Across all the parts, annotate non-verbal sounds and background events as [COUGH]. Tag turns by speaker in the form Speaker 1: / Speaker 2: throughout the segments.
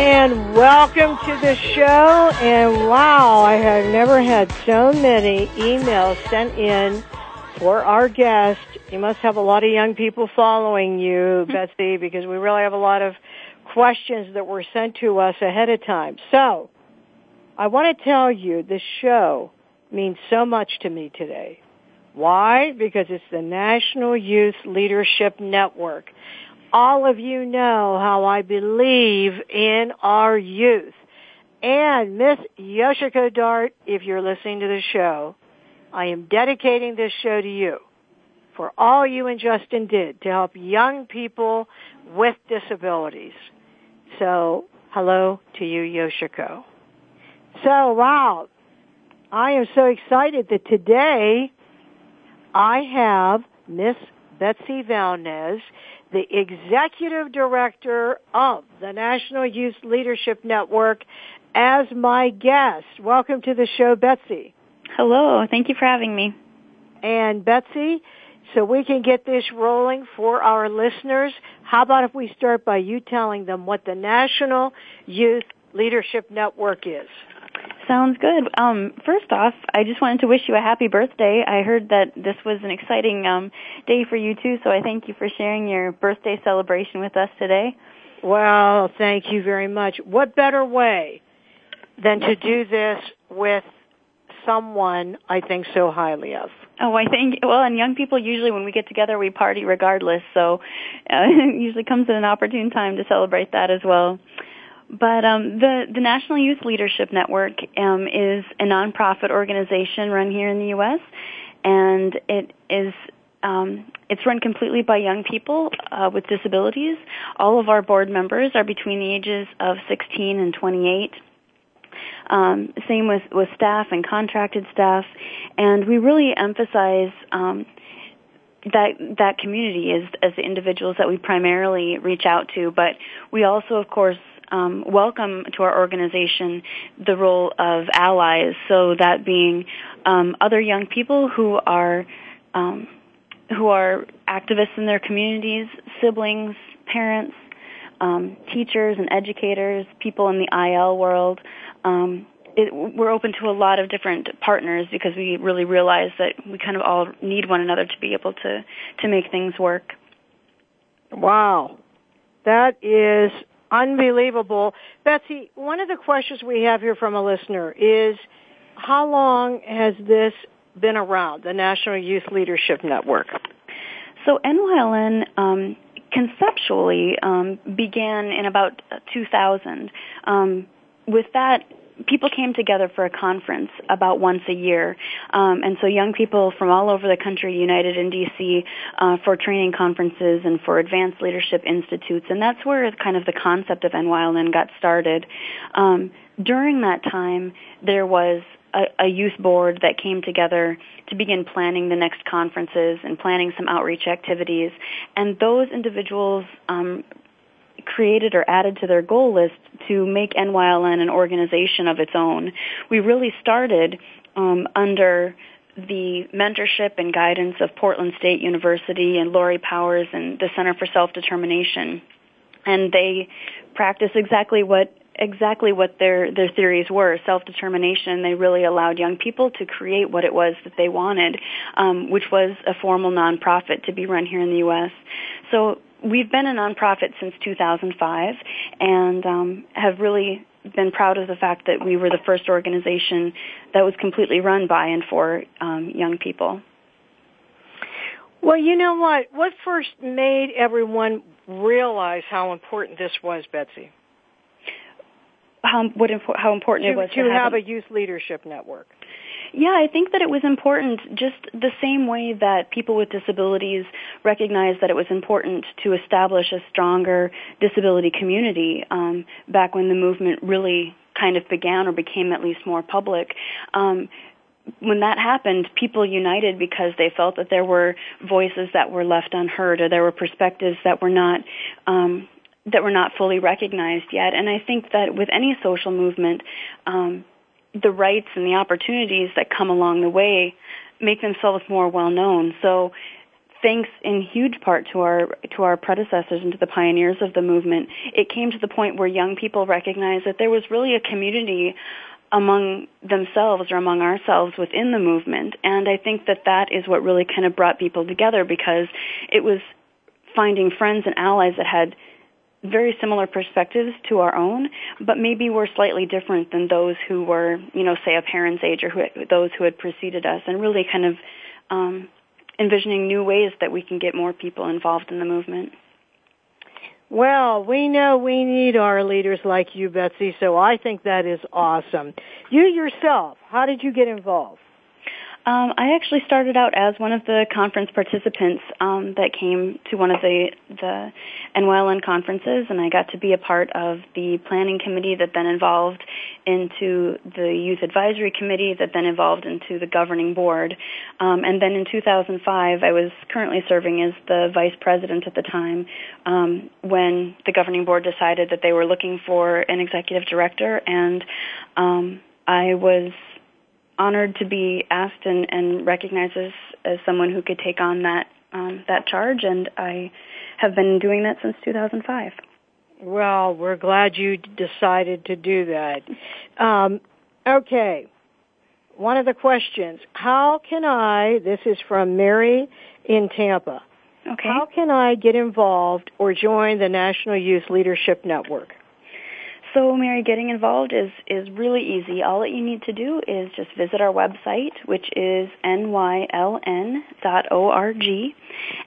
Speaker 1: And welcome to the show. And wow, I have never had so many emails sent in for our guest. You must have a lot of young people following you, Betsy, [LAUGHS] because we really have a lot of questions that were sent to us ahead of time. So, I want to tell you this show means so much to me today. Why? Because it's the National Youth Leadership Network. All of you know how I believe in our youth. And Miss Yoshiko Dart, if you're listening to the show, I am dedicating this show to you for all you and Justin did to help young people with disabilities. So, hello to you, Yoshiko. So, wow, I am so excited that today I have Miss Betsy Valnes, the Executive Director of the National Youth Leadership Network, as my guest. Welcome to the show, Betsy.
Speaker 2: Hello. Thank you for having me.
Speaker 1: And Betsy, so we can get this rolling for our listeners, how about if we start by you telling them what the National Youth Leadership Network is?
Speaker 2: Sounds good. Um, first off, I just wanted to wish you a happy birthday. I heard that this was an exciting um, day for you too, so I thank you for sharing your birthday celebration with us today.
Speaker 1: Well, thank you very much. What better way than to do this with someone I think so highly of?
Speaker 2: Oh, I think well, and young people usually when we get together we party regardless, so uh, it [LAUGHS] usually comes at an opportune time to celebrate that as well. But um, the the National Youth Leadership Network um, is a nonprofit organization run here in the U.S. and it is um, it's run completely by young people uh, with disabilities. All of our board members are between the ages of 16 and 28. Um, same with, with staff and contracted staff, and we really emphasize um, that that community is as the individuals that we primarily reach out to. But we also, of course, um, welcome to our organization the role of allies. So that being um, other young people who are um, who are activists in their communities, siblings, parents, um, teachers and educators, people in the IL world. Um, it, we're open to a lot of different partners because we really realize that we kind of all need one another to be able to to make things work.
Speaker 1: Wow, that is unbelievable. Betsy, one of the questions we have here from a listener is how long has this been around, the National Youth Leadership Network?
Speaker 2: So NYLN um, conceptually um, began in about 2000. Um, with that, people came together for a conference about once a year. Um, and so young people from all over the country united in DC uh, for training conferences and for advanced leadership institutes. And that's where kind of the concept of NYLN got started. Um, during that time, there was a, a, youth board that came together to begin planning the next conferences and planning some outreach activities. And those individuals um, created or added to their goal list to make NYLN an organization of its own. We really started um, under the mentorship and guidance of Portland State University and Laurie Powers and the Center for Self-Determination. And they practice exactly what exactly what their their theories were self-determination they really allowed young people to create what it was that they wanted um, which was a formal nonprofit to be run here in the US so we've been a nonprofit since 2005 and um, have really been proud of the fact that we were the first organization that was completely run by and for um, young people.
Speaker 1: Well, you know what? What first made everyone realize how important this was, Betsy?
Speaker 2: How what how important
Speaker 1: to,
Speaker 2: it was
Speaker 1: to,
Speaker 2: to
Speaker 1: have
Speaker 2: a,
Speaker 1: a youth leadership network.
Speaker 2: Yeah, I think that it was important just the same way that people with disabilities recognized that it was important to establish a stronger disability community um, back when the movement really kind of began or became at least more public. Um, when that happened, people united because they felt that there were voices that were left unheard or there were perspectives that were not um, that were not fully recognized yet. And I think that with any social movement, um, the rights and the opportunities that come along the way make themselves more well known. So thanks in huge part to our to our predecessors and to the pioneers of the movement, it came to the point where young people recognized that there was really a community among themselves or among ourselves within the movement. And I think that that is what really kind of brought people together because it was finding friends and allies that had very similar perspectives to our own, but maybe we're slightly different than those who were, you know, say a parent's age or who, those who had preceded us, and really kind of um, envisioning new ways that we can get more people involved in the movement.
Speaker 1: Well, we know we need our leaders like you, Betsy, so I think that is awesome. You yourself, how did you get involved?
Speaker 2: Um, I actually started out as one of the conference participants um, that came to one of the the NYLN conferences, and I got to be a part of the planning committee that then evolved into the youth advisory committee that then evolved into the governing board. Um, and then in 2005, I was currently serving as the vice president at the time um, when the governing board decided that they were looking for an executive director, and um, I was honored to be asked and, and recognized as, as someone who could take on that um, that charge, and I have been doing that since 2005.
Speaker 1: Well, we're glad you decided to do that. Um, okay. One of the questions, how can I, this is from Mary in Tampa,
Speaker 2: okay.
Speaker 1: how can I get involved or join the National Youth Leadership Network?
Speaker 2: So, Mary, getting involved is, is really easy. All that you need to do is just visit our website, which is nyln.org,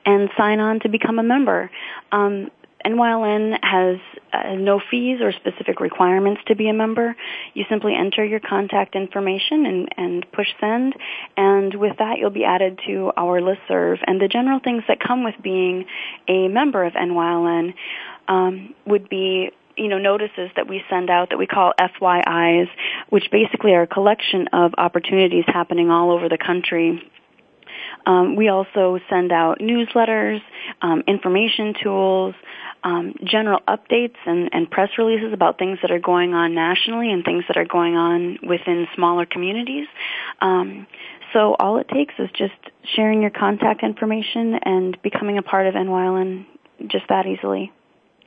Speaker 2: and sign on to become a member. Um, NYLN has uh, no fees or specific requirements to be a member. You simply enter your contact information and, and push send, and with that you'll be added to our listserv. And the general things that come with being a member of NYLN um, would be you know, notices that we send out that we call FYIs, which basically are a collection of opportunities happening all over the country. Um, we also send out newsletters, um, information tools, um, general updates and, and, press releases about things that are going on nationally and things that are going on within smaller communities. Um, so all it takes is just sharing your contact information and becoming a part of NYLN just that easily.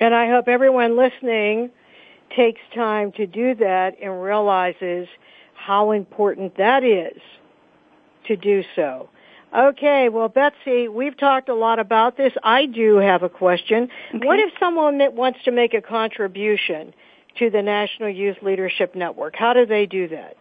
Speaker 1: And I hope everyone listening takes time to do that and realizes how important that is to do so. Okay, well, Betsy, we've talked a lot about this. I do have a question. Okay. What if someone wants to make a contribution to the National Youth Leadership Network? How do they do that?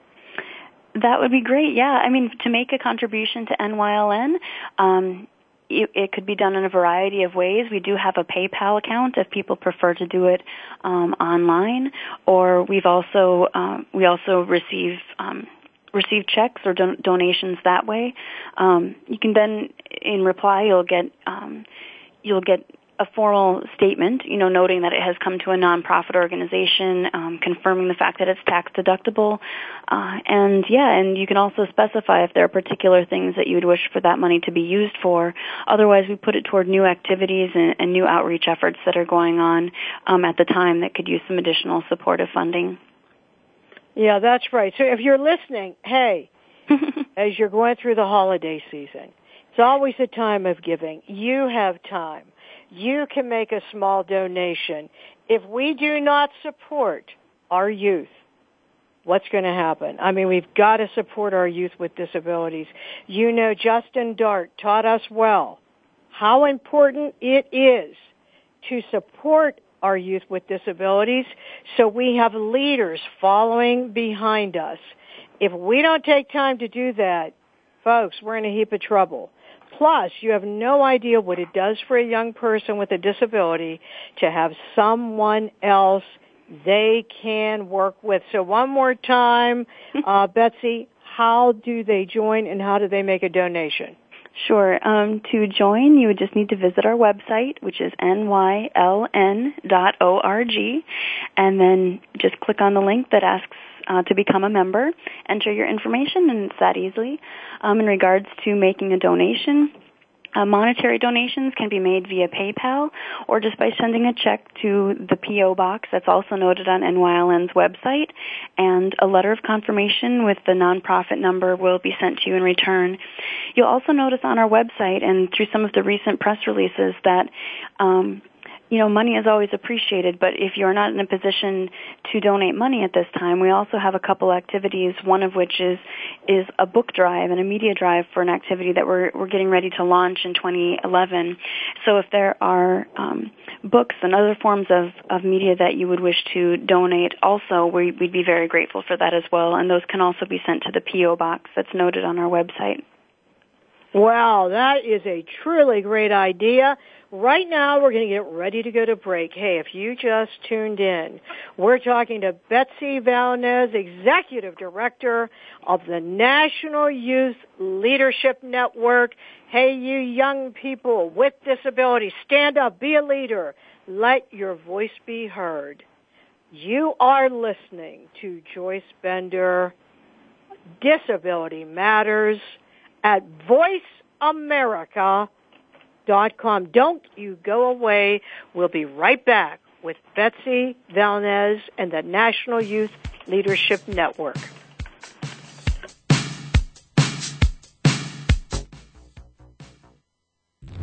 Speaker 2: That would be great. Yeah, I mean, to make a contribution to NYLN, um, it, it, could be done in a variety of ways. We do have a PayPal account if people prefer to do it um, online, or we've also um, we also receive um, receive checks or don- donations that way. Um, you can then, in reply, you'll get um, you'll get a formal statement, you know, noting that it has come to a nonprofit organization, um, confirming the fact that it's tax deductible, uh, and yeah, and you can also specify if there are particular things that you would wish for that money to be used for. Otherwise, we put it toward new activities and, and new outreach efforts that are going on um, at the time that could use some additional supportive funding.
Speaker 1: Yeah, that's right. So if you're listening, hey, [LAUGHS] as you're going through the holiday season, it's always a time of giving. You have time you can make a small donation. If we do not support our youth, what's going to happen? I mean, we've got to support our youth with disabilities. You know, Justin Dart taught us well how important it is to support our youth with disabilities so we have leaders following behind us. If we don't take time to do that, folks, we're in a heap of trouble. Plus, you have no idea what it does for a young person with a disability to have someone else they can work with. So one more time, [LAUGHS] uh, Betsy, how do they join and how do they make a donation?
Speaker 2: Sure. Um, to join, you would just need to visit our website, which is nyln.org, and then just click on the link that asks uh, to become a member. Enter your information, and it's that easily. Um, in regards to making a donation, uh, monetary donations can be made via PayPal or just by sending a check to the P.O. box that's also noted on NYLN's website and a letter of confirmation with the nonprofit number will be sent to you in return. You'll also notice on our website and through some of the recent press releases that um, you know, money is always appreciated, but if you're not in a position to donate money at this time, we also have a couple activities, one of which is is a book drive and a media drive for an activity that we're we're getting ready to launch in 2011. So if there are um, books and other forms of, of media that you would wish to donate, also we, we'd be very grateful for that as well, and those can also be sent to the PO box that's noted on our website.
Speaker 1: Wow, that is a truly great idea. Right now, we're going to get ready to go to break. Hey, if you just tuned in, we're talking to Betsy Valnes, Executive Director of the National Youth Leadership Network. Hey, you young people with disabilities, stand up, be a leader. Let your voice be heard. You are listening to Joyce Bender, Disability Matters at VoiceAmerica.com. Don't you go away. We'll be right back with Betsy Valnes and the National Youth Leadership Network.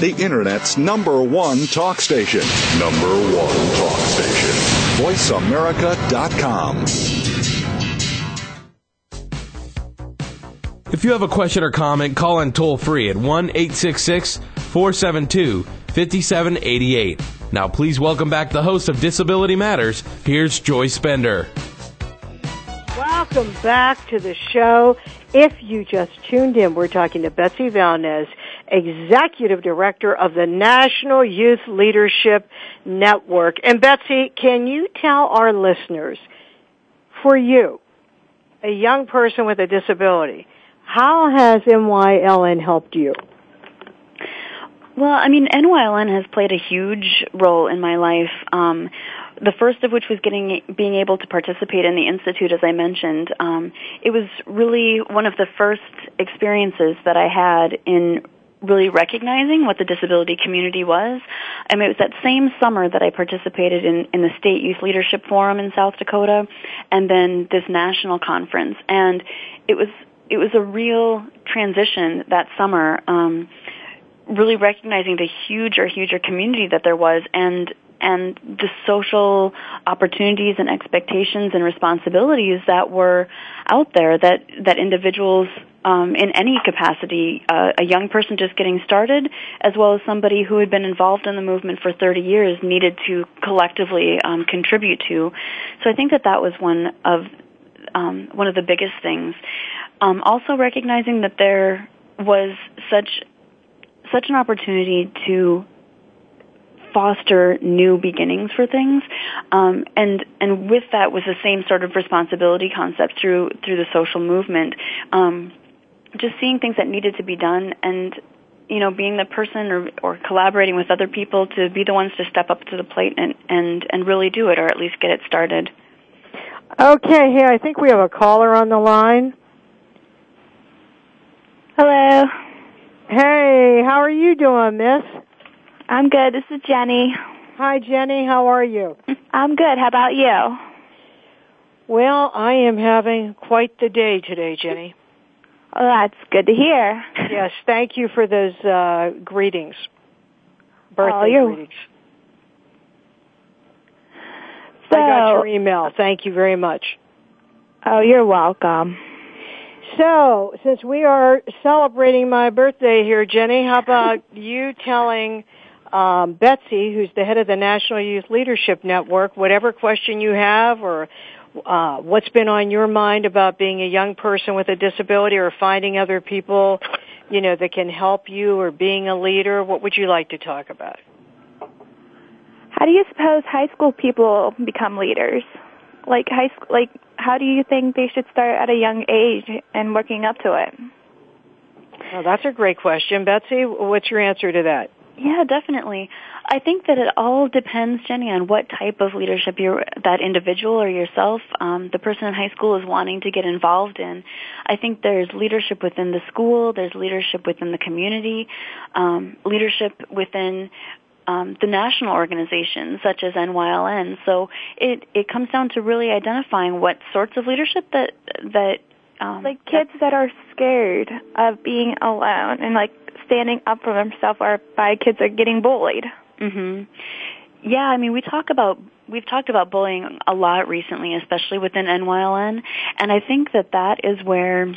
Speaker 3: the Internet's number one talk station. Number one talk station. VoiceAmerica.com.
Speaker 4: If you have a question or comment, call in toll free at 1 866 472 5788. Now, please welcome back the host of Disability Matters. Here's Joyce Bender.
Speaker 1: Welcome back to the show. If you just tuned in, we're talking to Betsy Valnes, Executive Director of the National Youth Leadership Network. And Betsy, can you tell our listeners, for you, a young person with a disability, how has NYLN helped you?
Speaker 2: Well, I mean, NYLN has played a huge role in my life. Um, the first of which was getting being able to participate in the institute, as I mentioned. Um, it was really one of the first experiences that I had in really recognizing what the disability community was. I mean, it was that same summer that I participated in, in the State Youth Leadership Forum in South Dakota and then this national conference. And it was, it was a real transition that summer, um, really recognizing the huger, huger community that there was and and the social opportunities and expectations and responsibilities that were out there that that individuals um, in any capacity, uh, a young person just getting started, as well as somebody who had been involved in the movement for 30 years, needed to collectively um, contribute to. So I think that that was one of um, one of the biggest things. Um, also recognizing that there was such such an opportunity to foster new beginnings for things, um, and and with that was the same sort of responsibility concept through through the social movement. Um, just seeing things that needed to be done and you know being the person or or collaborating with other people to be the ones to step up to the plate and and and really do it or at least get it started.
Speaker 1: Okay, hey, I think we have a caller on the line.
Speaker 5: Hello.
Speaker 1: Hey, how are you doing, miss?
Speaker 5: I'm good. This is Jenny.
Speaker 1: Hi, Jenny. How are you?
Speaker 5: I'm good. How about you?
Speaker 1: Well, I am having quite the day today, Jenny.
Speaker 5: Oh, that's good to hear.
Speaker 1: Yes, thank you for those uh, greetings. Birthday
Speaker 5: oh, you're...
Speaker 1: greetings.
Speaker 5: So,
Speaker 1: I got your email. Thank you very much.
Speaker 5: Oh, you're welcome.
Speaker 1: So, since we are celebrating my birthday here, Jenny, how about [LAUGHS] you telling um, Betsy, who's the head of the National Youth Leadership Network, whatever question you have or uh, what's been on your mind about being a young person with a disability or finding other people, you know, that can help you or being a leader, what would you like to talk about?
Speaker 5: How do you suppose high school people become leaders? Like high school, like how do you think they should start at a young age and working up to it?
Speaker 1: Well, that's a great question, Betsy. What's your answer to that?
Speaker 2: Yeah, definitely. I think that it all depends, Jenny, on what type of leadership you're, that individual or yourself, um, the person in high school is wanting to get involved in. I think there's leadership within the school, there's leadership within the community, um, leadership within um, the national organizations such as NYLN. So it it comes down to really identifying what sorts of leadership that that um,
Speaker 5: like kids that are scared of being alone and like standing up for themselves or by kids are getting bullied.
Speaker 2: Mhm. Yeah, I mean we talk about we've talked about bullying a lot recently, especially within NYLN, and I think that that is where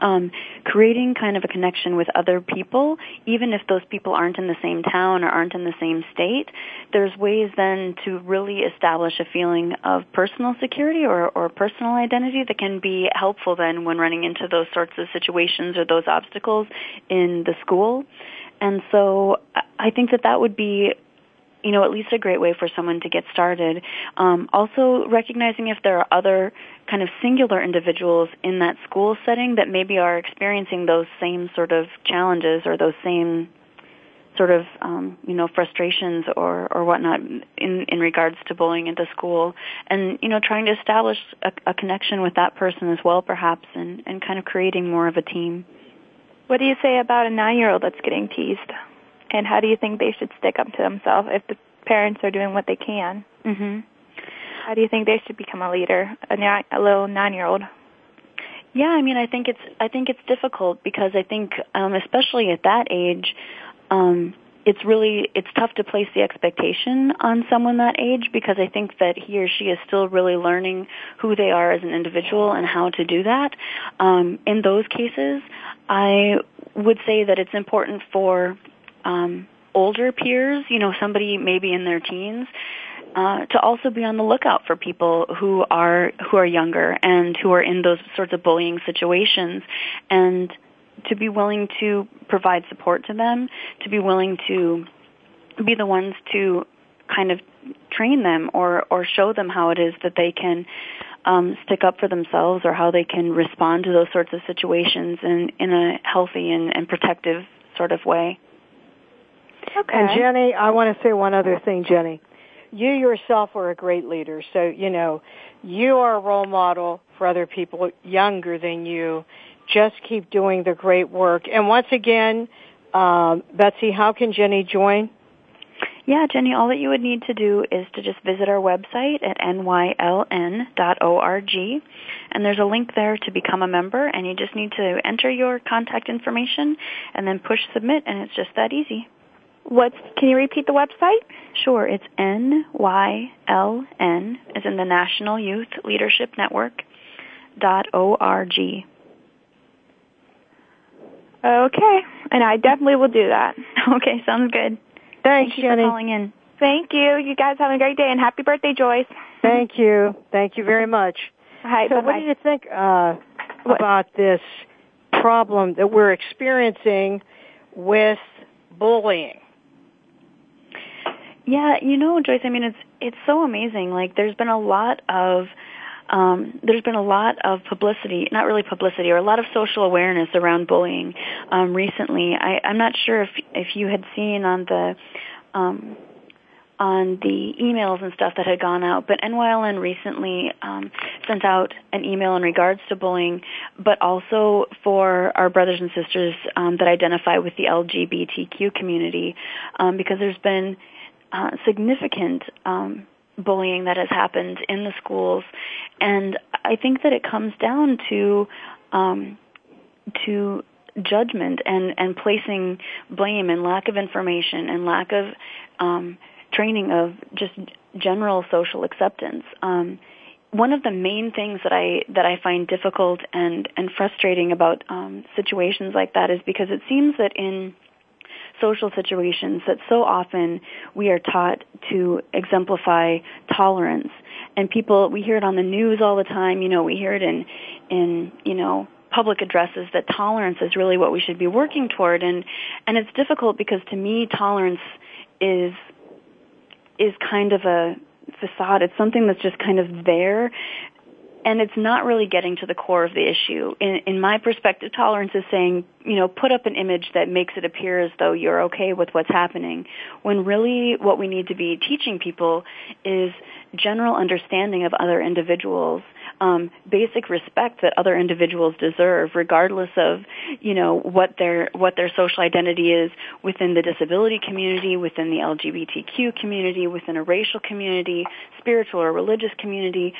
Speaker 2: um, creating kind of a connection with other people, even if those people aren't in the same town or aren't in the same state, there's ways then to really establish a feeling of personal security or, or personal identity that can be helpful then when running into those sorts of situations or those obstacles in the school. And so I think that that would be you know, at least a great way for someone to get started. Um, also, recognizing if there are other kind of singular individuals in that school setting that maybe are experiencing those same sort of challenges or those same sort of um, you know frustrations or or whatnot in in regards to bullying the school, and you know trying to establish a, a connection with that person as well, perhaps, and and kind of creating more of a team.
Speaker 5: What do you say about a nine-year-old that's getting teased? And how do you think they should stick up to themselves if the parents are doing what they can?
Speaker 2: hmm
Speaker 5: How do you think they should become a leader, a, a little nine-year-old?
Speaker 2: Yeah, I mean, I think it's I think it's difficult because I think, um, especially at that age, um, it's really it's tough to place the expectation on someone that age because I think that he or she is still really learning who they are as an individual and how to do that. Um, in those cases, I would say that it's important for um, older peers, you know, somebody maybe in their teens, uh, to also be on the lookout for people who are who are younger and who are in those sorts of bullying situations, and to be willing to provide support to them, to be willing to be the ones to kind of train them or or show them how it is that they can um, stick up for themselves or how they can respond to those sorts of situations in in a healthy and, and protective sort of way.
Speaker 5: Okay.
Speaker 1: And Jenny, I want to say one other thing, Jenny. You yourself are a great leader, so you know you are a role model for other people younger than you. Just keep doing the great work. And once again, Um, Betsy, how can Jenny join?
Speaker 2: Yeah, Jenny, all that you would need to do is to just visit our website at nyln.org, and there's a link there to become a member, and you just need to enter your contact information and then push submit, and it's just that easy.
Speaker 5: What's, can you repeat the website?
Speaker 2: Sure, it's NYLN, as in the National Youth Leadership Network, dot O-R-G.
Speaker 5: Okay, and I definitely will do that. [LAUGHS]
Speaker 2: Okay, sounds good.
Speaker 1: Thanks,
Speaker 2: Thank you
Speaker 1: Jenny.
Speaker 2: for calling in.
Speaker 5: Thank you. You guys have a great day and happy birthday, Joyce.
Speaker 1: Thank you. Thank you very much.
Speaker 5: Hi,
Speaker 1: So,
Speaker 5: bye-bye.
Speaker 1: what do you think uh,
Speaker 5: What?
Speaker 1: about this problem that we're experiencing with bullying?
Speaker 2: Yeah, you know, Joyce, I mean it's it's so amazing. Like there's been a lot of um, there's been a lot of publicity, not really publicity, or a lot of social awareness around bullying um, recently. I, I'm not sure if if you had seen on the um, on the emails and stuff that had gone out, but NYLN recently um, sent out an email in regards to bullying, but also for our brothers and sisters um, that identify with the LGBTQ community, um, because there's been uh, significant um, bullying that has happened in the schools, and I think that it comes down to um, to judgment and and placing blame and lack of information and lack of um, training of just general social acceptance. Um, one of the main things that I that I find difficult and and frustrating about um, situations like that is because it seems that in social situations that so often we are taught to exemplify tolerance. And people we hear it on the news all the time you know we hear it in in you know public addresses that tolerance is really what we should be working toward. And and it's difficult because to me tolerance is is kind of a facade. It's something that's just kind of there and it's not really getting to the core of the issue. In, in my perspective, tolerance is saying, you know, put up an image that makes it appear as though you're okay with what's happening, when really what we need to be teaching people is general understanding of other individuals, um, basic respect that other individuals deserve, regardless of, you know, what their what their social identity is within the disability community, within the LGBTQ community, within a racial community, spiritual or religious community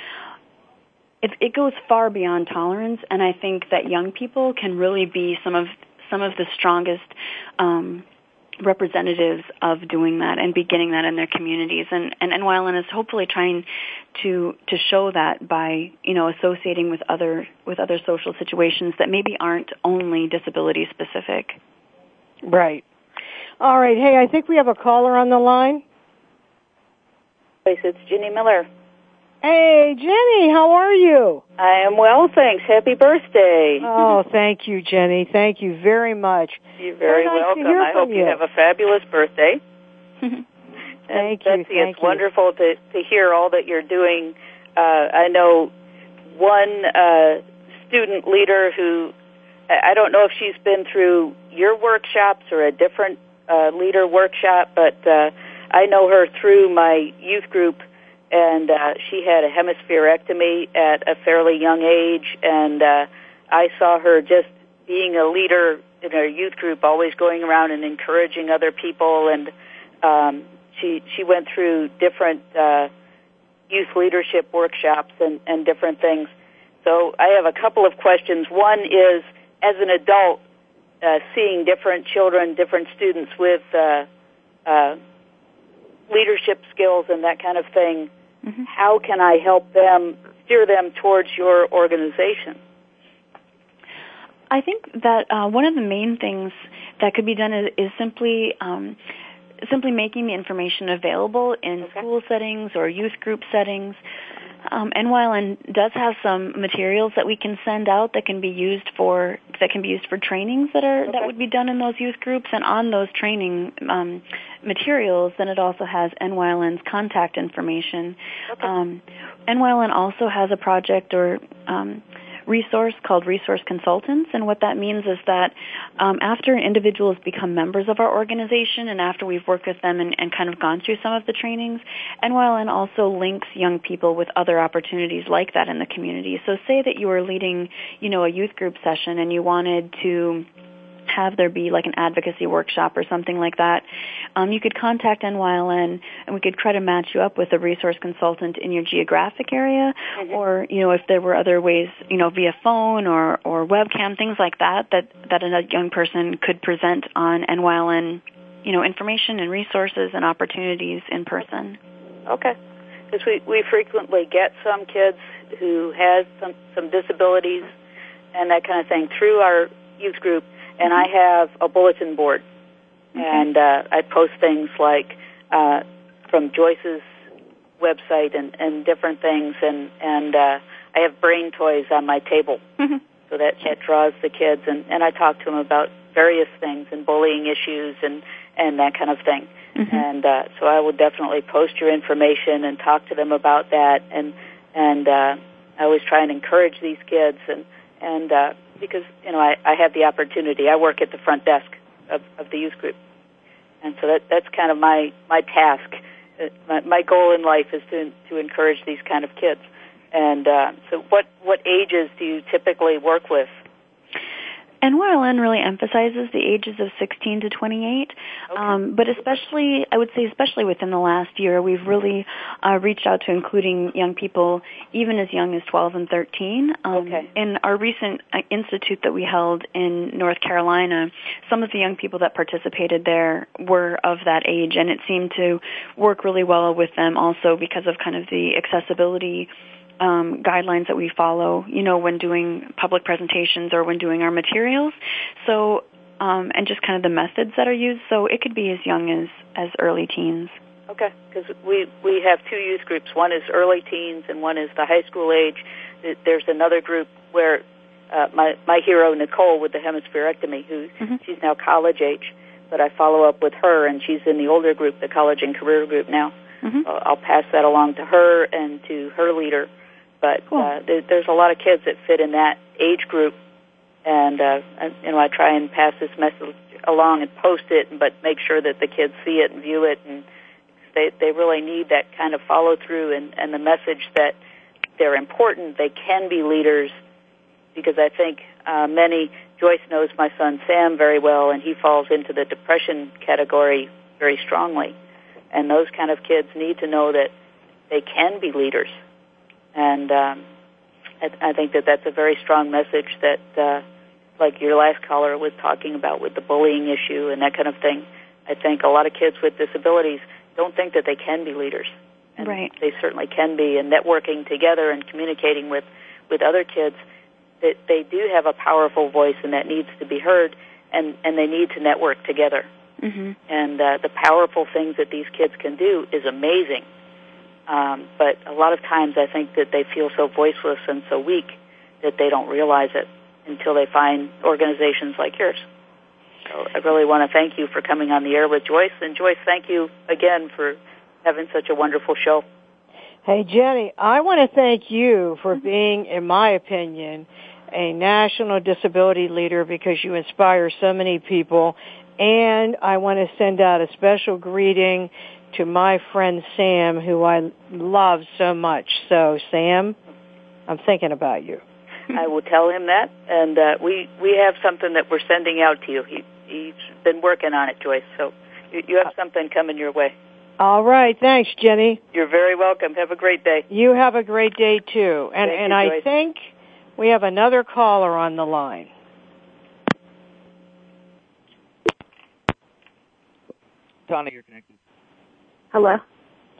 Speaker 2: it, it goes far beyond tolerance, and I think that young people can really be some of some of the strongest um, representatives of doing that and beginning that in their communities. And, and NYLN is hopefully trying to to show that by you know associating with other with other social situations that maybe aren't only disability specific.
Speaker 1: Right. All right. Hey, I think we have a caller on the line.
Speaker 6: It's Ginny Miller.
Speaker 1: Hey, Jenny, how are you?
Speaker 6: I am well, thanks. Happy birthday.
Speaker 1: Oh, thank you, Jenny. Thank you very much.
Speaker 6: You're very
Speaker 1: nice
Speaker 6: welcome. I hope you
Speaker 1: you.
Speaker 6: have a fabulous birthday. [LAUGHS]
Speaker 1: Thank you,
Speaker 6: Betsy, it's
Speaker 1: you.
Speaker 6: wonderful to, to hear all that you're doing. Uh, I know one uh, student leader who, I I don't know if she's been through your workshops or a different uh, leader workshop, but uh, I know her through my youth group and uh, she had a hemispherectomy at a fairly young age, and uh, I saw her just being a leader in her youth group, always going around and encouraging other people, and um, she she went through different uh, youth leadership workshops and, and different things. So I have a couple of questions. One is, as an adult, uh, seeing different children, different students with uh, uh, leadership skills and that kind of thing,
Speaker 2: Mhm.
Speaker 6: how can I help them steer them towards your organization?
Speaker 2: I think that uh, one of the main things that could be done is, is simply um, simply making the information available in school settings or youth group settings. Um, NYLN does have some materials that we can send out that can be used for that can be used for trainings that are that would be done in those youth groups. And on those training um, materials, then it also has NYLN's contact information. Um, NYLN also has a project or um, resource called Resource Consultants, and what that means is that um, after individuals become members of our organization and after we've worked with them and, and kind of gone through some of the trainings, NYLN also links young people with other opportunities like that in the community. So say that you were leading, you know, a youth group session and you wanted to have there be like an advocacy workshop or something like that, um, you could contact NYLN and we could try to match you up with a resource consultant in your geographic area, mm-hmm. or you know if there were other ways, you know via phone or or webcam, things like that that that a young person could present on NYLN, you know information and resources and opportunities in person.
Speaker 6: Okay, because we we frequently get some kids who has some some disabilities and that kind of thing through our youth group, and I have a bulletin board, okay. and uh, I post things like uh, from Joyce's website and, and different things, and and uh, I have brain toys on my table, mm-hmm. so that that draws the kids, and and I talk to them about various things and bullying issues and and that kind of thing. Mm-hmm. And uh, so I will definitely post your information and talk to them about that. And and uh, I always try and encourage these kids and and uh, because you know I, I have the opportunity. I work at the front desk of, of the youth group, and so that that's kind of my my task. Uh, my, my goal in life is to to encourage these kind of kids. And uh, so, what what ages do you typically work with?
Speaker 2: NYLN really emphasizes the ages of 16 to 28, okay. um, but especially, I would say, especially within the last year, we've really uh, reached out to including young people even as young as 12 and 13. Um,
Speaker 6: okay.
Speaker 2: In our recent uh, institute that we held in North Carolina, some of the young people that participated there were of that age, and it seemed to work really well with them also because of kind of the accessibility um, guidelines that we follow, you know, when doing public presentations or when doing our materials. So, um, and just kind of the methods that are used. So it could be as young as as early teens.
Speaker 6: Okay, because we we have two youth groups. One is early teens, and one is the high school age. There's another group where uh, my my hero Nicole with the hemispherectomy, who mm-hmm. she's now college age, but I follow up with her, and she's in the older group, the college and career group now. Mm-hmm. Uh, I'll pass that along to her and to her leader but cool. uh, there, there's a lot of kids that fit in that age group, and uh, you know I try and pass this message along and post it, but make sure that the kids see it and view it, and they they really need that kind of follow through and and the message that they're important, they can be leaders, because I think uh, many Joyce knows my son Sam very well, and he falls into the depression category very strongly, and those kind of kids need to know that they can be leaders and um, I, I think that that's a very strong message that, uh, like your last caller was talking about with the bullying issue and that kind of thing. I think a lot of kids with disabilities don't think that they can be leaders. And
Speaker 2: right.
Speaker 6: They certainly can be, and networking together and communicating with with other kids, that they do have a powerful voice, and that needs to be heard, and and they need to network together.
Speaker 2: Mm-hmm.
Speaker 6: And uh, the powerful things that these kids can do is amazing. Um, but a lot of times I think that they feel so voiceless and so weak that they don't realize it until they find organizations like yours. So I really want to thank you for coming on the air with Joyce. And Joyce, thank you again for having such a wonderful show.
Speaker 1: Hey, Jenny, I want to thank you for being, in my opinion, a national disability leader because you inspire so many people. And I want to send out a special greeting to my friend Sam, who I love so much. So, Sam, I'm thinking about you. [LAUGHS]
Speaker 6: I will tell him that, and uh, we we have something that we're sending out to you. He he's been working on it, Joyce. So you, you have something coming your way.
Speaker 1: All right, thanks, Jenny.
Speaker 6: You're very welcome. Have a great day.
Speaker 1: You have a great day too. And
Speaker 6: Thank
Speaker 1: and
Speaker 6: you,
Speaker 1: I
Speaker 6: Joyce.
Speaker 1: think we have another caller on the line.
Speaker 7: Tana, you're connected.
Speaker 8: Hello.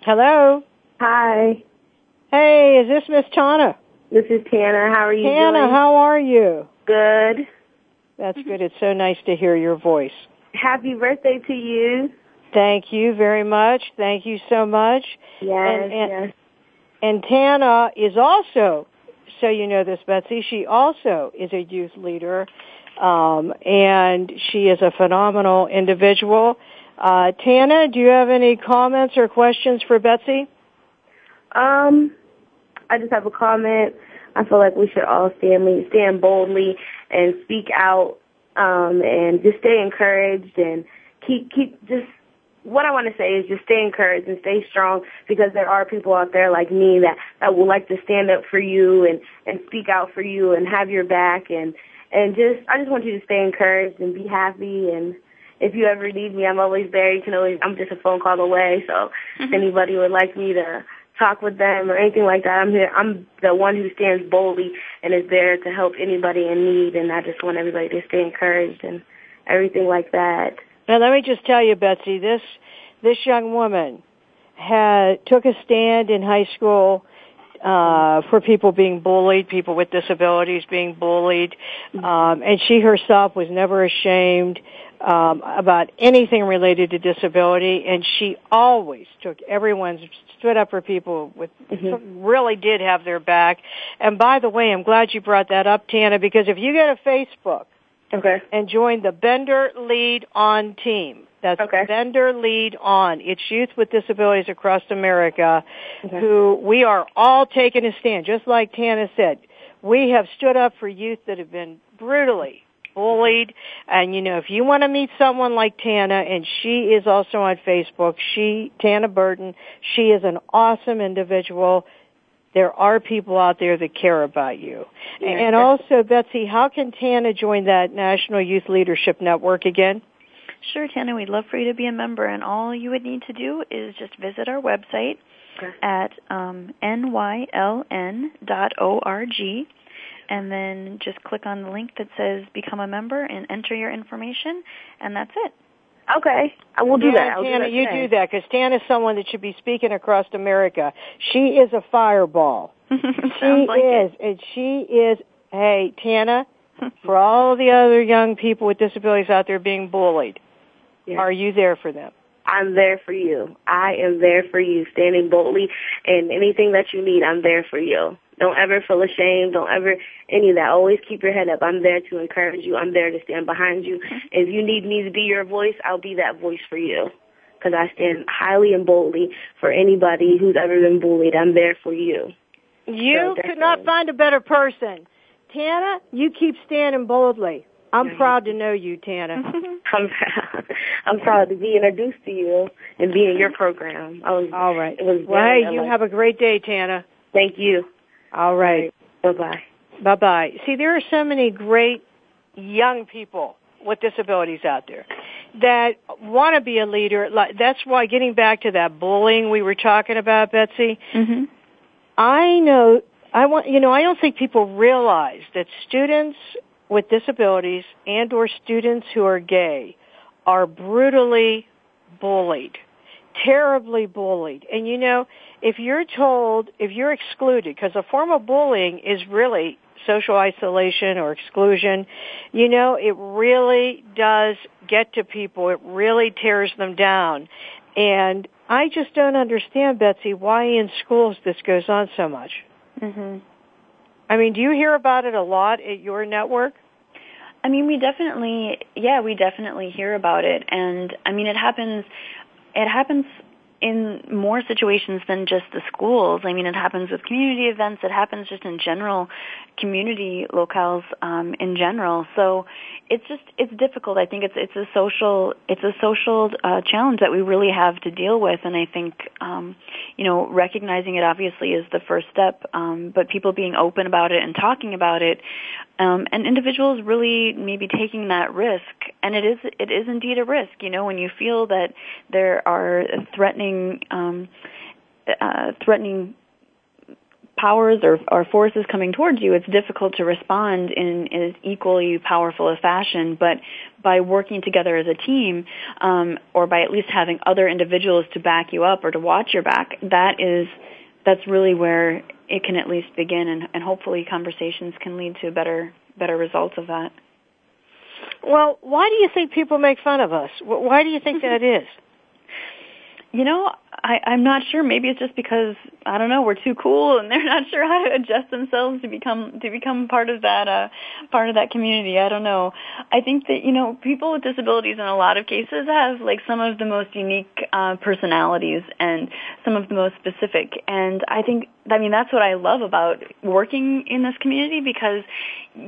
Speaker 1: Hello.
Speaker 8: Hi.
Speaker 1: Hey, is this Miss Tana?
Speaker 8: This is Tana. How are you
Speaker 1: Tana,
Speaker 8: doing?
Speaker 1: how are you?
Speaker 8: Good.
Speaker 1: That's good. It's so nice to hear your voice.
Speaker 8: Happy birthday to you.
Speaker 1: Thank you very much. Thank you so much.
Speaker 8: Yes,
Speaker 1: and, and,
Speaker 8: yes.
Speaker 1: And Tana is also, so you know this, Betsy, she also is a youth leader, um, and she is a phenomenal individual. Uh, Tana, do you have any comments or questions for Betsy?
Speaker 8: Um, I just have a comment. I feel like we should all stand stand boldly and speak out, um, and just stay encouraged and keep keep just. What I want to say is just stay encouraged and stay strong because there are people out there like me that that would like to stand up for you and and speak out for you and have your back and and just I just want you to stay encouraged and be happy and if you ever need me, I'm always there. You can always I'm just a phone call away. So if anybody would like me to talk with them or anything like that, I'm here. I'm the one who stands boldly and is there to help anybody in need. And I just want everybody to stay encouraged and everything like that.
Speaker 1: Now let me just tell you, Betsy, this this young woman had took a stand in high school uh, for people being bullied, people with disabilities being bullied, um, and she herself was never ashamed um, about anything related to disability, and she always took everyone's stood up for people with
Speaker 8: Mm-hmm.
Speaker 1: really did have their back. And by the way, I'm glad you brought that up, Tana, because if you go to Facebook
Speaker 8: Okay.
Speaker 1: and join the Bender Lead On team, that's
Speaker 8: Okay.
Speaker 1: Bender Lead On. It's youth with disabilities across America
Speaker 8: Okay.
Speaker 1: who we are all taking a stand, just like Tana said. We have stood up for youth that have been brutally bullied. And you know, if you want to meet someone like Tana, and she is also on Facebook, she, Tana Burton, she is an awesome individual. There are people out there that care about you.
Speaker 2: Yeah.
Speaker 1: And also, Betsy, how can Tana join that National Youth Leadership Network again?
Speaker 2: Sure, Tana, we'd love for you to be a member, and all you would need to do is just visit our website at um, nyln.org, and then just click on the link that says Become a Member and enter your information, and that's it.
Speaker 8: Okay. I will do
Speaker 1: yeah,
Speaker 8: that. I'll do
Speaker 1: Tana,
Speaker 8: that
Speaker 1: you
Speaker 8: today.
Speaker 1: do that because Tana is someone that should be speaking across America. She is a fireball. [LAUGHS] she
Speaker 2: like
Speaker 1: is, and she is. Hey, Tana, for all the other young people with disabilities out there being bullied, [LAUGHS]
Speaker 8: Yeah.
Speaker 1: are you there for them?
Speaker 8: I'm there for you. I am there for you, standing boldly, and anything that you need, I'm there for you. Don't ever feel ashamed. Don't ever any of that. Always keep your head up. I'm there to encourage you. I'm there to stand behind you. Mm-hmm. If you need me to be your voice, I'll be that voice for you. Because I stand highly and boldly for anybody who's ever been bullied. I'm there for you.
Speaker 1: You
Speaker 8: So
Speaker 1: could not find a better person. Tana, you keep standing boldly. I'm proud to know you, Tana. [LAUGHS]
Speaker 8: I'm proud. I'm proud to be introduced to you and be in your program. Was
Speaker 1: All right.
Speaker 8: It was
Speaker 1: Well, hey, you
Speaker 8: like-
Speaker 1: have a great day, Tana.
Speaker 8: Thank you.
Speaker 1: All right.
Speaker 8: Bye bye.
Speaker 1: Bye bye. See, there are so many great young people with disabilities out there that want to be a leader. That's why getting back to that bullying we were talking about, Betsy.
Speaker 2: Mm-hmm.
Speaker 1: I know. I want. You know. I don't think people realize that students with disabilities and or students who are gay are brutally bullied terribly bullied. And you know, if you're told, if you're excluded, because a form of bullying is really social isolation or exclusion, you know, it really does get to people. It really tears them down. And I just don't understand, Betsy, why in schools this goes on so much.
Speaker 2: Mm-hmm.
Speaker 1: I mean, do you hear about it a lot at your network?
Speaker 2: I mean, we definitely, yeah, we definitely hear about it, and I mean, it happens. It happens in more situations than just the schools. I mean, it happens with community events. It happens just in general, community locales um, in general. So it's just it's difficult. I think it's it's a social it's a social uh, challenge that we really have to deal with. And I think um, you know recognizing it obviously is the first step. Um, but people being open about it and talking about it, um, and individuals really maybe taking that risk. And it is it is indeed a risk. You know, when you feel that there are threatening um, uh, threatening powers or, or forces coming towards you, it's difficult to respond in, as equally powerful a fashion. But by working together as a team, um, or by at least having other individuals to back you up or to watch your back, that is that's really where it can at least begin, and, and hopefully conversations can lead to better better results of that.
Speaker 1: Well, why do you think people make fun of us? Why do you think that is? [LAUGHS]
Speaker 2: You know, I, I'm not sure. Maybe it's just because I don't know we're too cool, and [LAUGHS] they're not sure how to adjust themselves to become to become part of that uh, part of that community. I don't know. I think that you know people with disabilities in a lot of cases have like some of the most unique uh, personalities and some of the most specific. And I think I mean that's what I love about working in this community because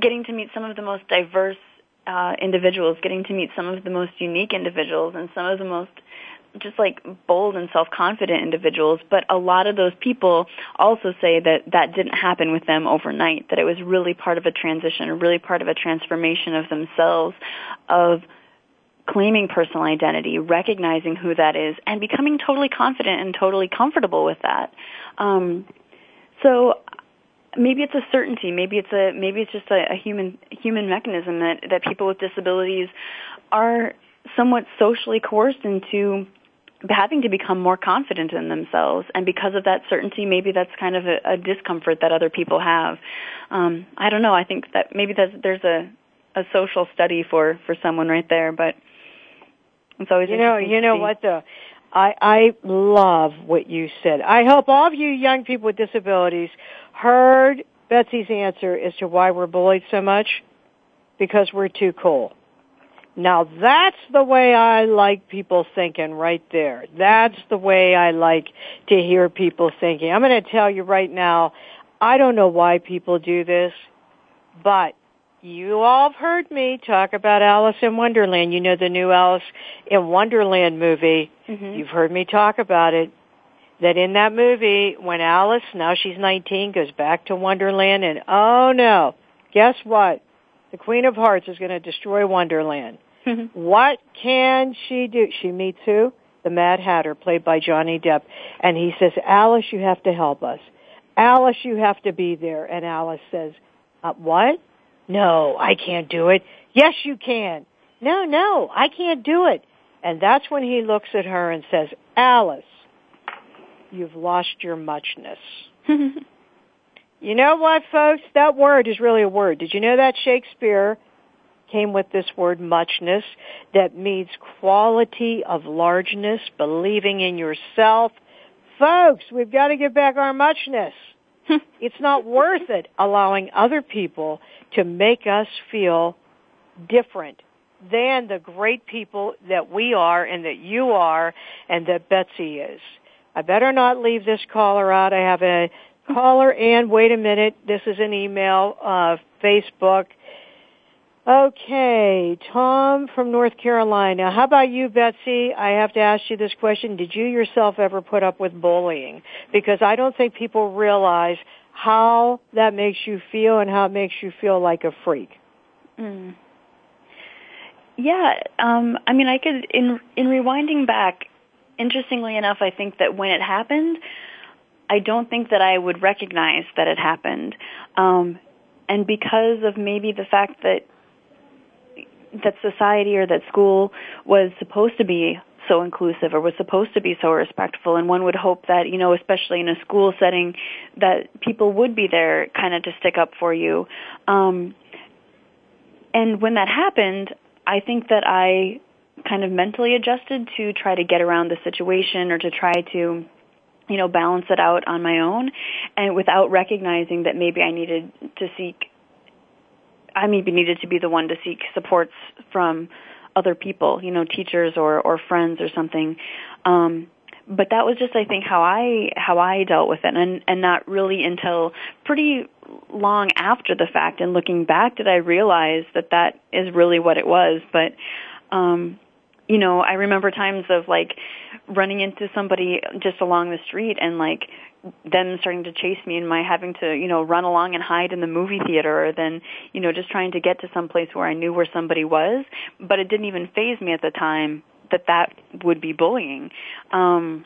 Speaker 2: getting to meet some of the most diverse uh, individuals, getting to meet some of the most unique individuals, and some of the most just like bold and self-confident individuals, but a lot of those people also say that that didn't happen with them overnight, that it was really part of a transition, really part of a transformation of themselves, of claiming personal identity, recognizing who that is, and becoming totally confident and totally comfortable with that. Um, so maybe it's a certainty, maybe it's a maybe it's just a, a human human mechanism that that people with disabilities are somewhat socially coerced into having to become more confident in themselves. And because of that certainty maybe that's kind of a, a discomfort that other people have. Um i don't know. I think that maybe that's, there's a a social study for for someone right there but it's always
Speaker 1: you know you know what though? I i love what you said. I hope all of you young people with disabilities heard betsy's answer as to why we're bullied so much because we're too cool now that's the way I like people thinking right there. That's the way I like to hear people thinking. I'm going to tell you right now, I don't know why people do this, but you all have heard me talk about Alice in Wonderland. You know the new Alice in Wonderland movie.
Speaker 2: Mm-hmm.
Speaker 1: You've heard me talk about it. That in that movie, when Alice, now she's 19, goes back to Wonderland and oh no, guess what? The Queen of Hearts is going to destroy Wonderland. What can she do? She meets who? The Mad Hatter, played by Johnny Depp. And he says, Alice, you have to help us. Alice, you have to be there. And Alice says, uh, what? No, I can't do it. Yes, you can. No, no, I can't do it. And that's when he looks at her and says, Alice, you've lost your muchness. [LAUGHS] you know what, folks? That word is really a word. Did you know that Shakespeare came with this word muchness that means quality of largeness, believing in yourself. Folks, we've got to get back our muchness. [LAUGHS] it's not worth it allowing other people to make us feel different than the great people that we are and that you are and that Betsy is. I better not leave this caller out. I have a caller and wait a minute. This is an email, uh, Facebook. Okay, Tom from North Carolina. How about you, Betsy? I have to ask you this question. Did you yourself ever put up with bullying? Because I don't think people realize how that makes you feel and how it makes you feel like a freak.
Speaker 2: Mm. Yeah, um, I mean, I could in in rewinding back. Interestingly enough, I think that when it happened, I don't think that I would recognize that it happened, um, and because of maybe the fact that that society or that school was supposed to be so inclusive or was supposed to be so respectful. And one would hope that you know especially in a school setting that people would be there kind of to stick up for you. Um and when that happened i think that i kind of mentally adjusted to try to get around the situation or to try to you know balance it out on my own and without recognizing that maybe i needed to seek I maybe needed to be the one to seek supports from other people, you know, teachers or or friends or something. Um, but that was just I think how I how I dealt with it, and and not really until pretty long after the fact and looking back did I realize that that is really what it was. But um, you know, I remember times of like running into somebody just along the street and like them starting to chase me and my having to, you know, run along and hide in the movie theater or then, you know, just trying to get to some place where I knew where somebody was, but it didn't even phase me at the time that that would be bullying. Um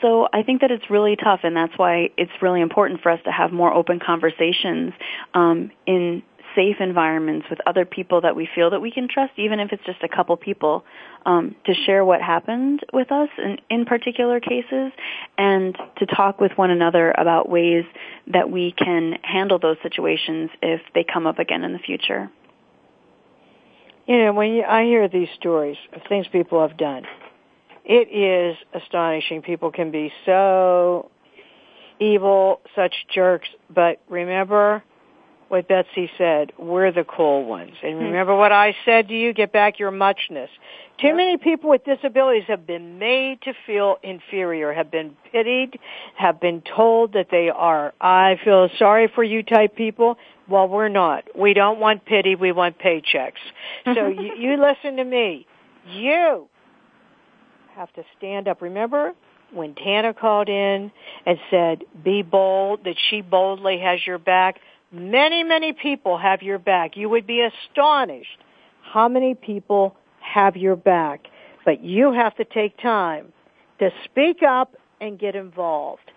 Speaker 2: so I think that it's really tough and that's why it's really important for us to have more open conversations um in safe environments with other people that we feel that we can trust, even if it's just a couple people, um, to share what happened with us in, in particular cases, and to talk with one another about ways that we can handle those situations if they come up again in the future.
Speaker 1: You know, when you, I hear these stories of things people have done, it is astonishing. People can be so evil, such jerks, but remember, what Betsy said. We're the cool ones. And
Speaker 2: Hmm.
Speaker 1: remember what I said to you? Get back your muchness. Too many people with disabilities have been made to feel inferior, have been pitied, have been told that they are, I feel sorry for you type people. Well, we're not. We don't want pity. We want paychecks. So [LAUGHS] you, you listen to me. You have to stand up. Remember when Tana called in and said, be bold, that she boldly has your back? Many, many people have your back. You would be astonished how many people have your back. But you have to take time to speak up and get involved.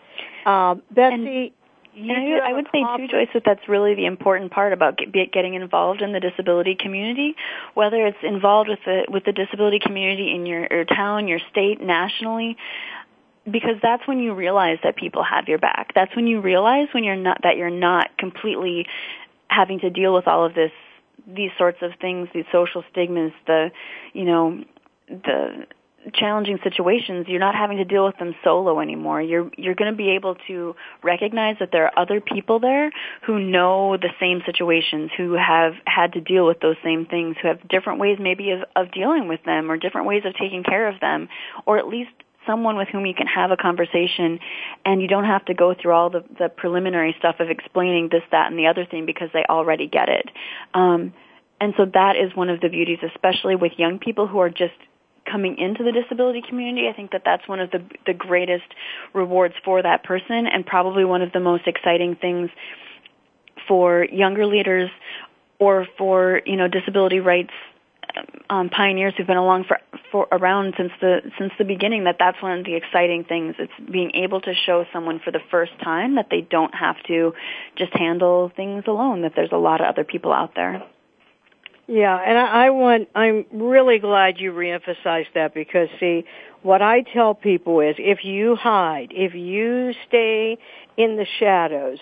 Speaker 1: Um, Betsy,
Speaker 2: and I, I would say too, Joyce, that that's really the important part about get, getting involved in the disability community. Whether it's involved with the with the disability community in your, your town, your state, nationally, because that's when you realize that people have your back. That's when you realize when you're not that you're not completely having to deal with all of this these sorts of things, these social stigmas, the you know, the challenging situations, you're not having to deal with them solo anymore. You're you're going to be able to recognize that there are other people there who know the same situations, who have had to deal with those same things, who have different ways maybe of, of dealing with them or different ways of taking care of them, or at least someone with whom you can have a conversation and you don't have to go through all the, the preliminary stuff of explaining this, that, and the other thing because they already get it. Um, and so that is one of the beauties, especially with young people who are just coming into the disability community. I think that that's one of the the greatest rewards for that person, and probably one of the most exciting things for younger leaders or for you know disability rights um, pioneers who've been along for, for around since the since the beginning. That that's one of the exciting things. It's being able to show someone for the first time that they don't have to just handle things alone. That there's a lot of other people out there.
Speaker 1: Yeah, and I, I want, I'm really glad you reemphasized that because see, what I tell people is if you hide, if you stay in the shadows,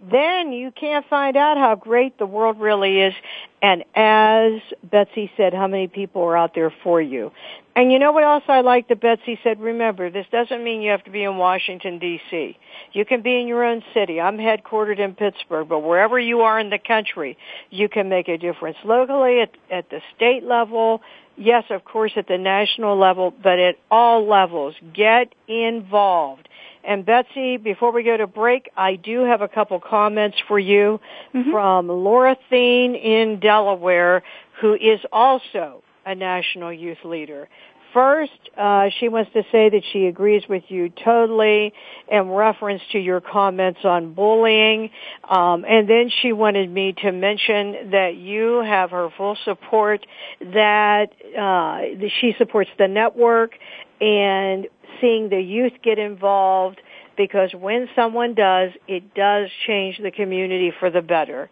Speaker 1: then you can't find out how great the world really is. And as Betsy said, how many people are out there for you. And you know what else I like that Betsy said? Remember, this doesn't mean you have to be in Washington, D.C. You can be in your own city. I'm headquartered in Pittsburgh, but wherever you are in the country, you can make a difference. Locally, at, at the state level, yes, of course, at the national level, but at all levels, get involved. And Betsy, before we go to break, I do have a couple comments for you mm-hmm. from Laura Thien in Delaware, who is also a national youth leader. First, uh, she wants to say that she agrees with you totally in reference to your comments on bullying. Um, and then she wanted me to mention that you have her full support, that uh, she supports the network, and seeing the youth get involved because when someone does, it does change the community for the better.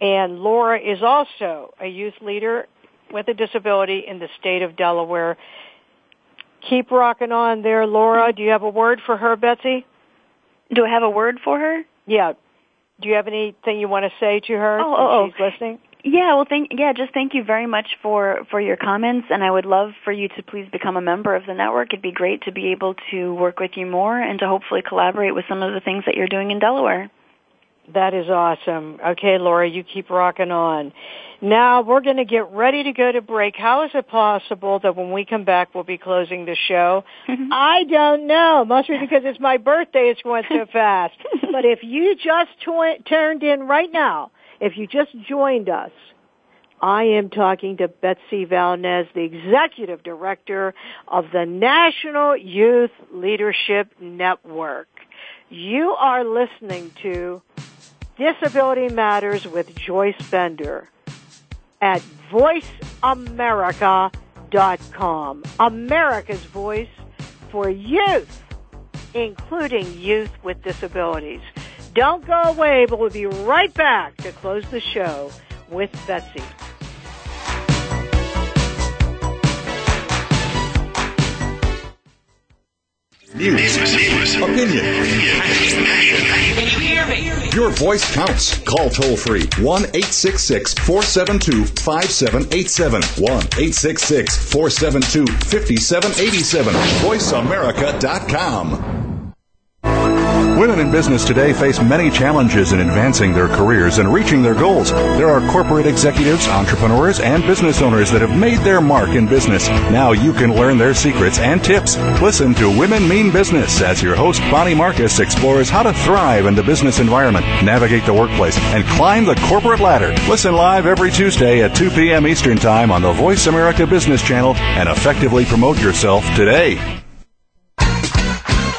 Speaker 1: And Laura is also a youth leader with a disability in the state of Delaware. Keep rocking on there, Laura. Do you have a word for her, Betsy?
Speaker 2: Do I have a word for her?
Speaker 1: Yeah. Do you have anything you want to say to her?
Speaker 2: Oh, oh, oh.
Speaker 1: she's listening.
Speaker 2: Yeah, well, thank yeah, just thank you very much for for your comments, and I would love for you to please become a member of the network. It'd be great to be able to work with you more and to hopefully collaborate with some of the things that you're doing in Delaware.
Speaker 1: That is awesome. Okay, Laura, you keep rocking on. Now we're going to get ready to go to break. How is it possible that when we come back we'll be closing the show? Mm-hmm. I don't know. Must be because it's my birthday. It's going so [LAUGHS] fast. but if you just t- turned in right now if you just joined us, I am talking to Betsy Valnes, the Executive Director of the National Youth Leadership Network. You are listening to Disability Matters with Joyce Bender at voiceamerica.com. America's voice for youth, including youth with disabilities. Don't go away, but we'll be right back to close the show with Betsy.
Speaker 3: News, opinion. Can you hear me? Your voice counts. Call toll free 1 866 472 5787. 1 866 472 5787. VoiceAmerica.com. Women in business today face many challenges in advancing their careers and reaching their goals. There are corporate executives, entrepreneurs, and business owners that have made their mark in business. Now you can learn their secrets and tips. Listen to Women Mean Business as your host Bonnie Marcus explores how to thrive in the business environment, navigate the workplace, and climb the corporate ladder. Listen live every Tuesday at 2 p.m. Eastern Time on the Voice America Business Channel and effectively promote yourself today.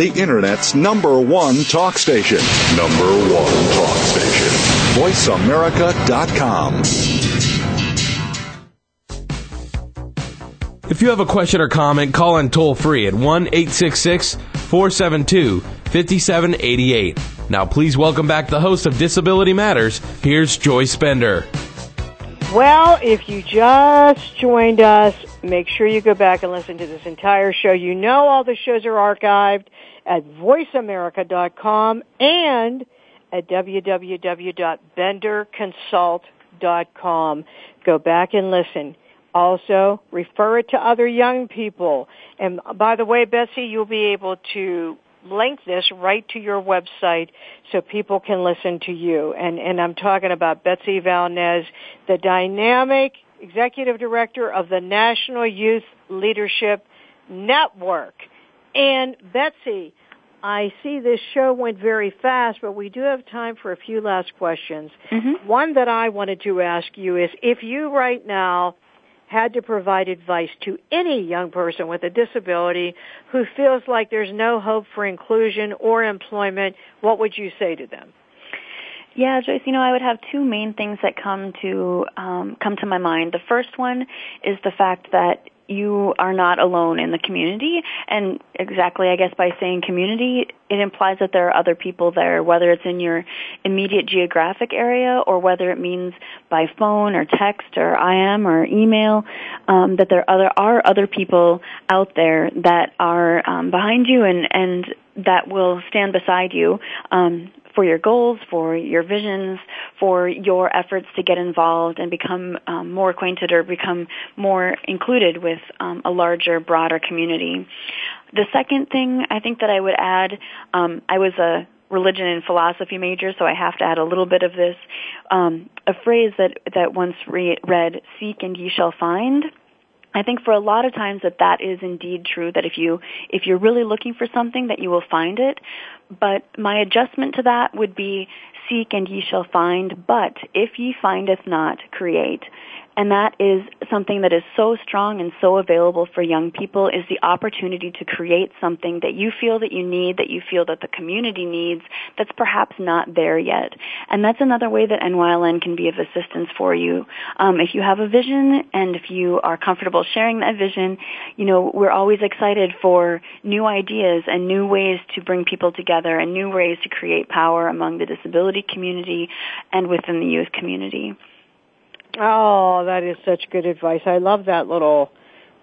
Speaker 3: the Internet's number one talk station. Number one talk station. VoiceAmerica.com.
Speaker 4: If you have a question or comment, call in toll free at 1 866 472 5788. Now, please welcome back the host of Disability Matters. Here's Joyce Bender.
Speaker 1: Well, if you just joined us, make sure you go back and listen to this entire show. You know all the shows are archived at voiceamerica.com and at www.benderconsult.com. Go back and listen. Also, refer it to other young people. And by the way, Betsy, you'll be able to link this right to your website so people can listen to you. And, and I'm talking about Betsy Valnes, the dynamic executive director of the National Youth Leadership Network. And Betsy, I see this show went very fast, but we do have time for a few last questions. Mm-hmm. One that I wanted to ask you is if you right now had to provide advice to any young person with a disability who feels like there's no hope for inclusion or employment, what would you say to them?
Speaker 2: Yeah, Joyce, you know, I would have two main things that come to um, come to my mind. The first one is the fact that you are not alone in the community. And exactly, I guess, by saying community, it implies that there are other people there, whether it's in your immediate geographic area or whether it means by phone or text or IM or email, um, that there other, are other people out there that are um, behind you and, and that will stand beside you um, for your goals, for your visions, for your efforts to get involved and become um, more acquainted or become more included with um, a larger, broader community. The second thing I think that I would add, um, I was a religion and philosophy major, so I have to add a little bit of this. Um, a phrase that that once re- read, "Seek and ye shall find." I think for a lot of times that that is indeed true that if you if you're really looking for something that you will find it. But my adjustment to that would be seek and ye shall find but if ye findeth not create and that is something that is so strong and so available for young people is the opportunity to create something that you feel that you need, that you feel that the community needs, that's perhaps not there yet. And that's another way that NYLN can be of assistance for you. Um, if you have a vision and if you are comfortable sharing that vision, you know, we're always excited for new ideas and new ways to bring people together and new ways to create power among the disability community and within the youth community.
Speaker 1: Oh, that is such good advice. I love that little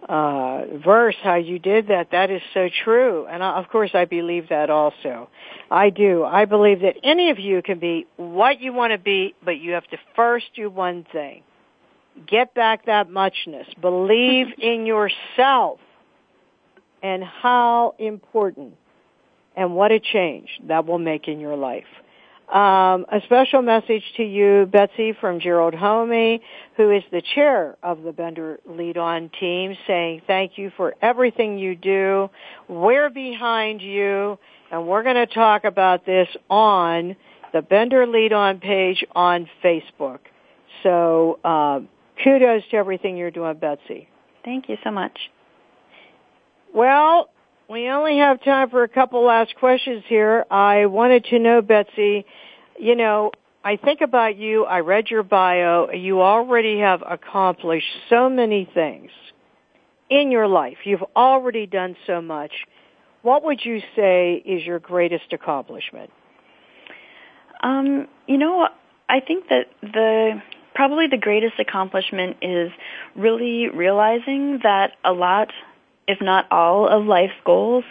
Speaker 1: uh, verse, how you did that. That is so true. And I, of course I believe that also. I do. I believe that any of you can be what you want to be, but you have to first do one thing. Get back that muchness. Believe [LAUGHS] in yourself and how important and what a change that will make in your life. Um, a special message to you, Betsy, from Gerald Homey, who is the chair of the Bender Lead On team, saying thank you for everything you do. We're behind you, and we're going to talk about this on the Bender Lead On page on Facebook. So uh, kudos to everything you're doing, Betsy.
Speaker 2: Thank you so much.
Speaker 1: Well, we only have time for a couple last questions here. I wanted to know, Betsy, you know, I think about you, I read your bio, you already have accomplished so many things in your life. You've already done so much. What would you say is your greatest accomplishment?
Speaker 2: Um, you know, I think that the probably the greatest accomplishment is really realizing that a lot, if not all, of life's goals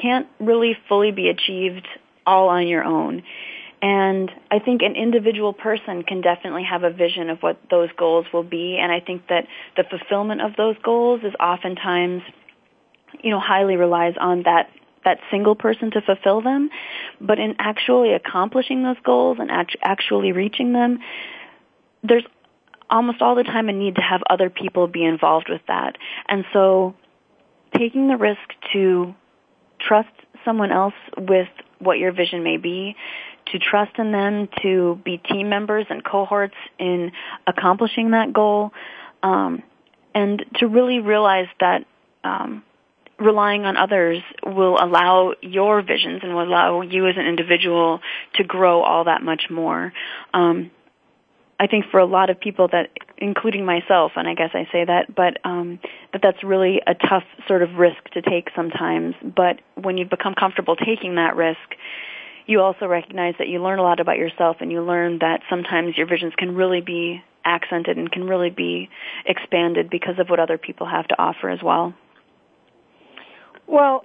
Speaker 2: can't really fully be achieved all on your own. And I think an individual person can definitely have a vision of what those goals will be. And I think that the fulfillment of those goals is oftentimes, you know, highly relies on that that single person to fulfill them. But in actually accomplishing those goals and actually reaching them, there's almost all the time a need to have other people be involved with that. And so taking the risk to trust someone else with what your vision may be, to trust in them to be team members and cohorts in accomplishing that goal, um, and to really realize that um, relying on others will allow your visions and will allow you as an individual to grow all that much more. Um, I think for a lot of people that, including myself, and I guess I say that, but um, that that's really a tough sort of risk to take sometimes. But when you've become comfortable taking that risk, you also recognize that you learn a lot about yourself and you learn that sometimes your visions can really be accented and can really be expanded because of what other people have to offer as well.
Speaker 1: Well,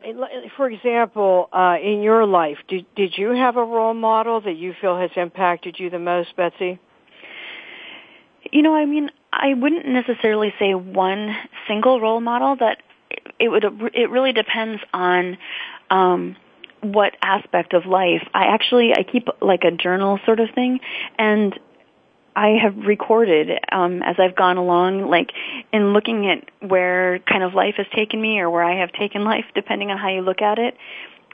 Speaker 1: for example, uh, in your life, did did you have a role model that you feel has impacted you the most, Betsy?
Speaker 2: You know, I mean, I wouldn't necessarily say one single role model. That it would it really depends on um, what aspect of life. I actually I keep like a journal sort of thing, and I have recorded um, as I've gone along, like in looking at where kind of life has taken me or where I have taken life, depending on how you look at it.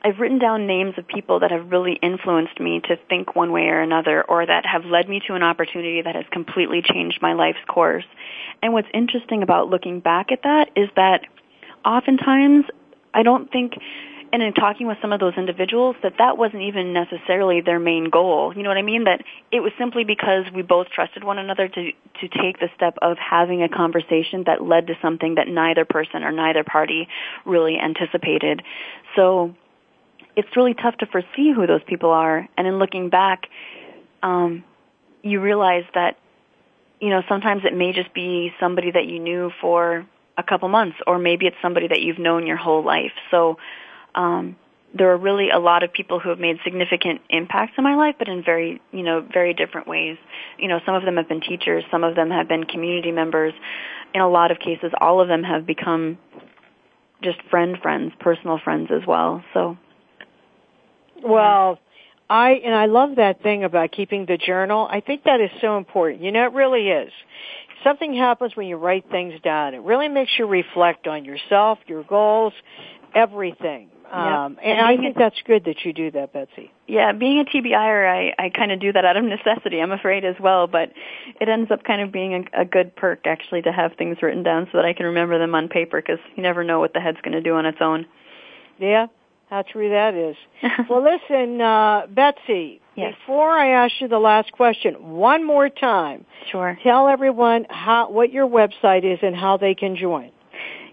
Speaker 2: I've written down names of people that have really influenced me to think one way or another or that have led me to an opportunity that has completely changed my life's course. And what's interesting about looking back at that is that oftentimes I don't think and in talking with some of those individuals that that wasn't even necessarily their main goal. You know what I mean? That it was simply because we both trusted one another to to take the step of having a conversation that led to something that neither person or neither party really anticipated. So it's really tough to foresee who those people are. And in looking back, um, you realize that you know sometimes it may just be somebody that you knew for a couple months, or maybe it's somebody that you've known your whole life. So um, there are really a lot of people who have made significant impacts in my life, but in very, you know, very different ways. You know, some of them have been teachers, some of them have been community members. In a lot of cases, all of them have become just friend friends, personal friends as well. So,
Speaker 1: well, I and I love that thing about keeping the journal. I think that is so important. You know, it really is. Something happens when you write things down. It really makes you reflect on yourself, your goals, everything. Um, and, and I think a, that's good that you do that, Betsy.
Speaker 2: Yeah, being a TBIer, I, I kind of do that out of necessity, I'm afraid as well, but it ends up kind of being a, a good perk actually to have things written down so that I can remember them on paper because you never know what the head's going to do on its own.
Speaker 1: Yeah, how true that is. [LAUGHS] well, listen, uh, Betsy,
Speaker 2: yes.
Speaker 1: before I ask you the last question, one more time.
Speaker 2: Sure.
Speaker 1: Tell everyone how what your website is and how they can join.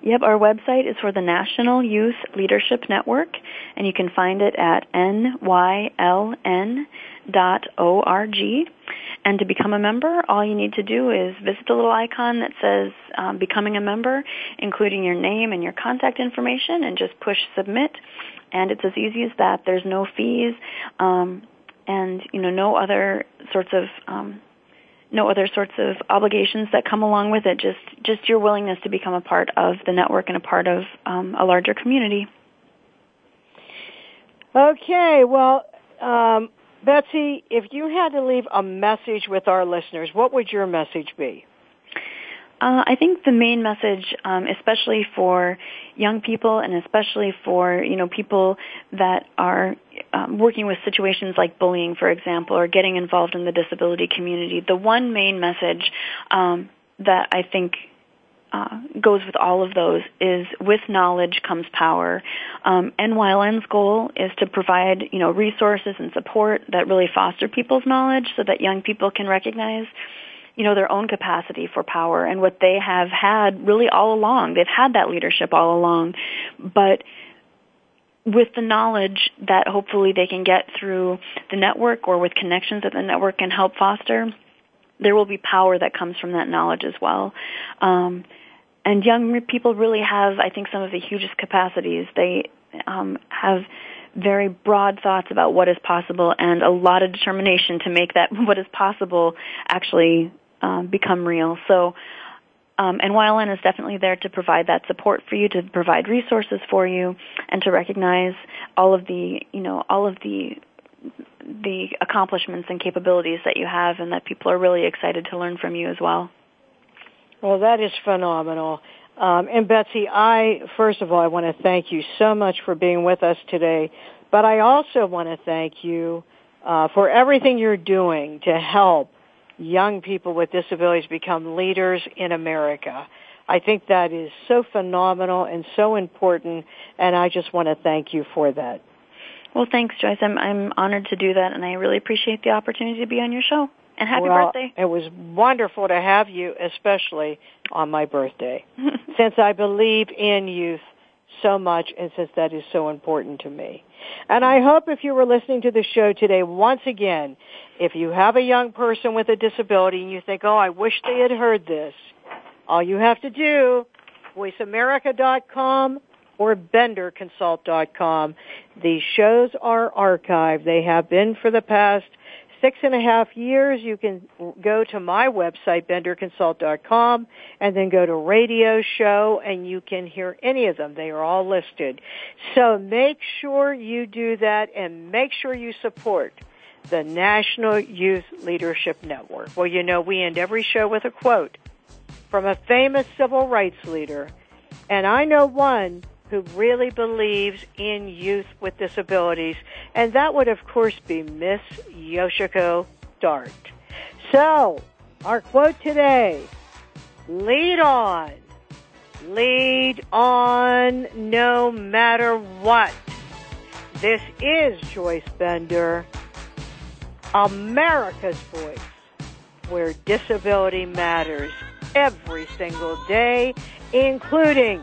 Speaker 2: Yep, our website is for the National Youth Leadership Network, and you can find it at nyln dot org. And to become a member, all you need to do is visit the little icon that says um, becoming a member, including your name and your contact information, and just push submit. And it's as easy as that. There's no fees, um, and you know no other sorts of um, no other sorts of obligations that come along with it. Just just your willingness to become a part of the network and a part of um, a larger community.
Speaker 1: Okay, well, um, Betsy, if you had to leave a message with our listeners, what would your message be?
Speaker 2: Uh, I think the main message, um, especially for young people and especially for you know people that are um, working with situations like bullying, for example, or getting involved in the disability community, the one main message um, that I think uh, goes with all of those is with knowledge comes power. Um, NYLN's goal is to provide you know resources and support that really foster people's knowledge so that young people can recognize you know their own capacity for power and what they have had really all along. They've had that leadership all along, but with the knowledge that hopefully they can get through the network or with connections that the network can help foster, there will be power that comes from that knowledge as well. Um, and young people really have, I think, some of the hugest capacities. They um, have very broad thoughts about what is possible and a lot of determination to make that [LAUGHS] what is possible actually um, become real. So, um, NYLN is definitely there to provide that support for you, to provide resources for you, and to recognize all of the, you know, all of the the accomplishments and capabilities that you have, and that people are really excited to learn from you as well.
Speaker 1: Well, that is phenomenal. Um, and Betsy, I first of all, I want to thank you so much for being with us today. But I also want to thank you uh, for everything you're doing to help young people with disabilities become leaders in America. I think that is so phenomenal and so important, and I just want to thank you for that.
Speaker 2: Well, thanks, Joyce. I'm I'm honored to do that, and I really appreciate the opportunity to be on your show. And happy
Speaker 1: well,
Speaker 2: birthday.
Speaker 1: It was wonderful to have you, especially on my birthday, [LAUGHS] since I believe in youth so much and since that is so important to me. And I hope if you were listening to the show today, once again, if you have a young person with a disability and you think, oh, I wish they had heard this, all you have to do, voiceamerica.com or benderconsult.com. These shows are archived. They have been for the past six and a half years, you can go to my website, benderconsult.com, and then go to radio show, and you can hear any of them. They are all listed. So make sure you do that, and make sure you support the National Youth Leadership Network. Well, you know, we end every show with a quote from a famous civil rights leader, and I know one who really believes in youth with disabilities, and that would, of course, be Miss Yoshiko Dart. So, our quote today, lead on. Lead on no matter what. This is Joyce Bender, America's Voice, where disability matters every single day, including